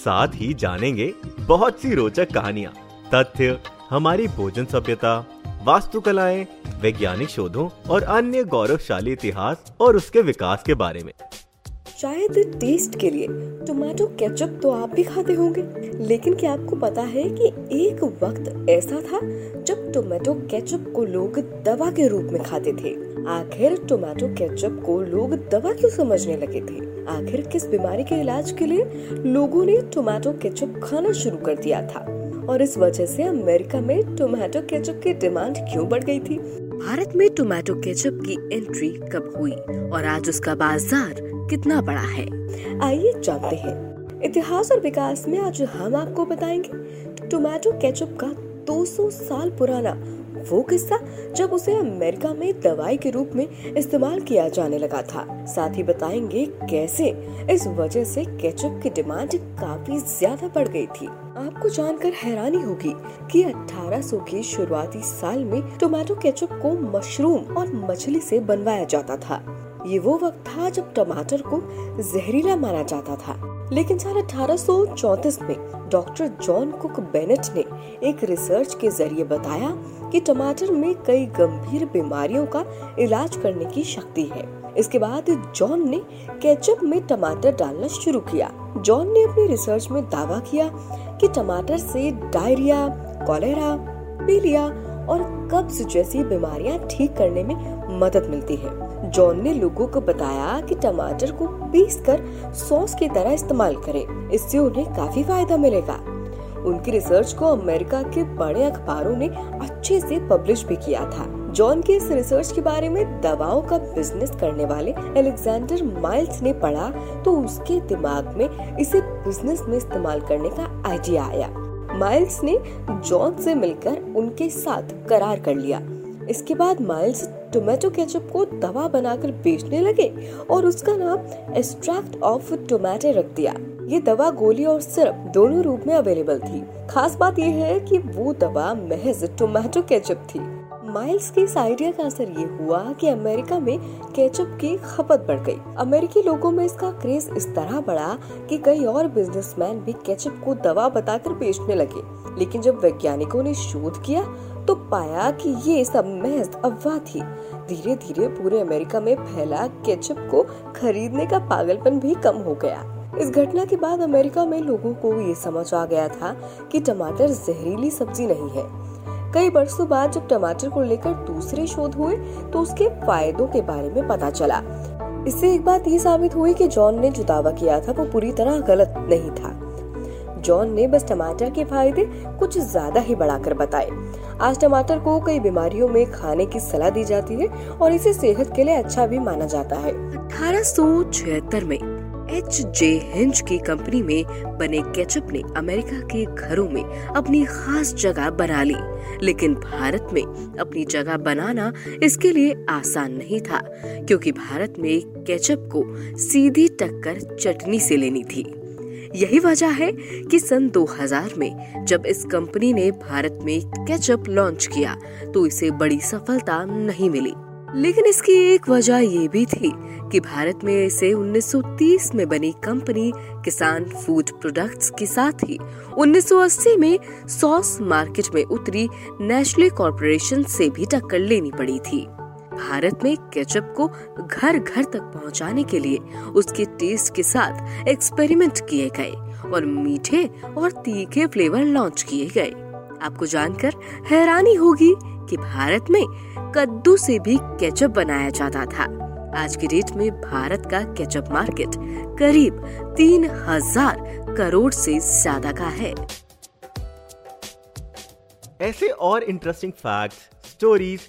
साथ ही जानेंगे बहुत सी रोचक कहानियाँ, तथ्य, हमारी भोजन सभ्यता, वास्तुकलाएँ, वैज्ञानिक शोधों और अन्य गौरवशाली इतिहास और उसके विकास के बारे में। शायद टेस्ट के लिए टोमेटो केचप तो आप भी खाते होंगे, लेकिन क्या आपको पता है कि एक वक्त ऐसा था जब टोमेटो केचप को लोग दवा के रूप में खाते थे। आखिर टोमेटो केचप को लोग दवा क्यों समझने लगे थे? आखिर किस बीमारी के इलाज के लिए लोगों ने टोमेटो केचप खाना शुरू कर दिया था? और इस वजह से अमेरिका में टोमेटो केचप की डिमांड क्यों बढ़ गई थी? भारत में टोमेटो केचप की एंट्री कब हुई? और आज उसका बाज़ार कितना बड़ा है? आइए जानते हैं। इतिहास और विकास में आज हम आपको बताएँगे। टोमेटो केचप का 200 साल पुराना वो किस्सा जब उसे अमेरिका में दवाई के रूप में इस्तेमाल किया जाने लगा था। साथ ही बताएँगे कैसे इस वजह से केचप की डिमांड काफ़ी ज़्यादा बढ़ गई थी। आपको जानकर हैरानी होगी कि 1800 के शुरुआती साल में टोमेटो केचप को मशरूम और मछली से बनवाया जाता था। ये वो वक्त था जब टमाटर को जहरीला माना जाता था। लेकिन साल अठारह में डॉक्टर जॉन कुक बेनेट ने एक रिसर्च के ज़रिए बताया कि टमाटर में कई गंभीर बीमारियों का इलाज करने की शक्ति है। इसके बाद जॉन ने केचप में टमाटर डालना शुरू किया। जॉन ने अपनी रिसर्च में दावा किया कि टमाटर से डायरिया, कॉलेरा, पीलिया और कब्ज जैसी बीमारियाँ ठीक करने में मदद मिलती है। जॉन ने लोगों को बताया कि टमाटर को पीस कर सॉस की तरह इस्तेमाल करें। इससे उन्हें काफ़ी फ़ायदा मिलेगा। उनकी रिसर्च को अमेरिका के बड़े अखबारों ने अच्छे से पब्लिश भी किया था। जॉन के इस रिसर्च के बारे में दवाओं का बिज़नेस करने वाले अलेक्जेंडर माइल्स ने पढ़ा तो उसके दिमाग में इसे बिज़नेस में इस्तेमाल करने का आइडिया आया। माइल्स ने जॉन से मिलकर उनके साथ करार कर लिया। इसके बाद माइल्स टोमेटो केचप को दवा बनाकर बेचने लगे और उसका नाम एक्सट्रैक्ट ऑफ़ टोमेटो रख दिया। ये दवा गोली और सिरप दोनों रूप में अवेलेबल थी। खास बात यह है कि वो दवा महज टोमेटो केचप थी। माइल्स के इस आइडिया का असर ये हुआ कि अमेरिका में केचप की खपत बढ़ गई। अमेरिकी लोगों में इसका क्रेज इस तरह बढ़ा कि कई और बिजनेसमैन भी केचप को दवा बताकर बेचने लगे। लेकिन जब वैज्ञानिकों ने शोध किया तो पाया कि ये सब महज अफवाह थी। धीरे धीरे पूरे अमेरिका में फैला केचप को खरीदने का पागलपन भी कम हो गया। इस घटना के बाद अमेरिका में लोगों को ये समझ आ गया था कि टमाटर जहरीली सब्ज़ी नहीं है। कई वर्षों बाद जब टमाटर को लेकर दूसरे शोध हुए तो उसके फायदों के बारे में पता चला। इससे एक बात ये साबित हुई कि जॉन ने जो दावा किया था, वो पूरी तरह गलत नहीं था। जॉन ने बस टमाटर के फ़ायदे कुछ ज़्यादा ही बढ़ाकर बताए। आज टमाटर को कई बीमारियों में खाने की सलाह दी जाती है और इसे सेहत के लिए अच्छा भी माना जाता है। अठारह सौ छिहत्तर में एच जे हिंज की कंपनी में बने केचप ने अमेरिका के घरों में अपनी खास जगह बना ली। लेकिन भारत में अपनी जगह बनाना इसके लिए आसान नहीं था, क्योंकि भारत में केचप को सीधी टक्कर चटनी से लेनी थी। यही वजह है कि सन 2000 में जब इस कंपनी ने भारत में केचप लॉन्च किया तो इसे बड़ी सफलता नहीं मिली। लेकिन इसकी एक वजह ये भी थी कि भारत में इसे 1930 में बनी कंपनी किसान फ़ूड प्रोडक्ट्स के साथ ही 1980 में सॉस मार्केट में उतरी नेशनल कॉरपोरेशन से भी टक्कर लेनी पड़ी थी। भारत में केचप को घर घर तक पहुँचाने के लिए उसके टेस्ट के साथ एक्सपेरिमेंट किए गए और मीठे और तीखे फ्लेवर लॉन्च किए गए। आपको जानकर हैरानी होगी कि भारत में कद्दू से भी केचप बनाया जाता था। आज की डेट में भारत का केचप मार्केट करीब तीन हज़ार करोड़ से ज़्यादा का है। ऐसे और interesting facts, stories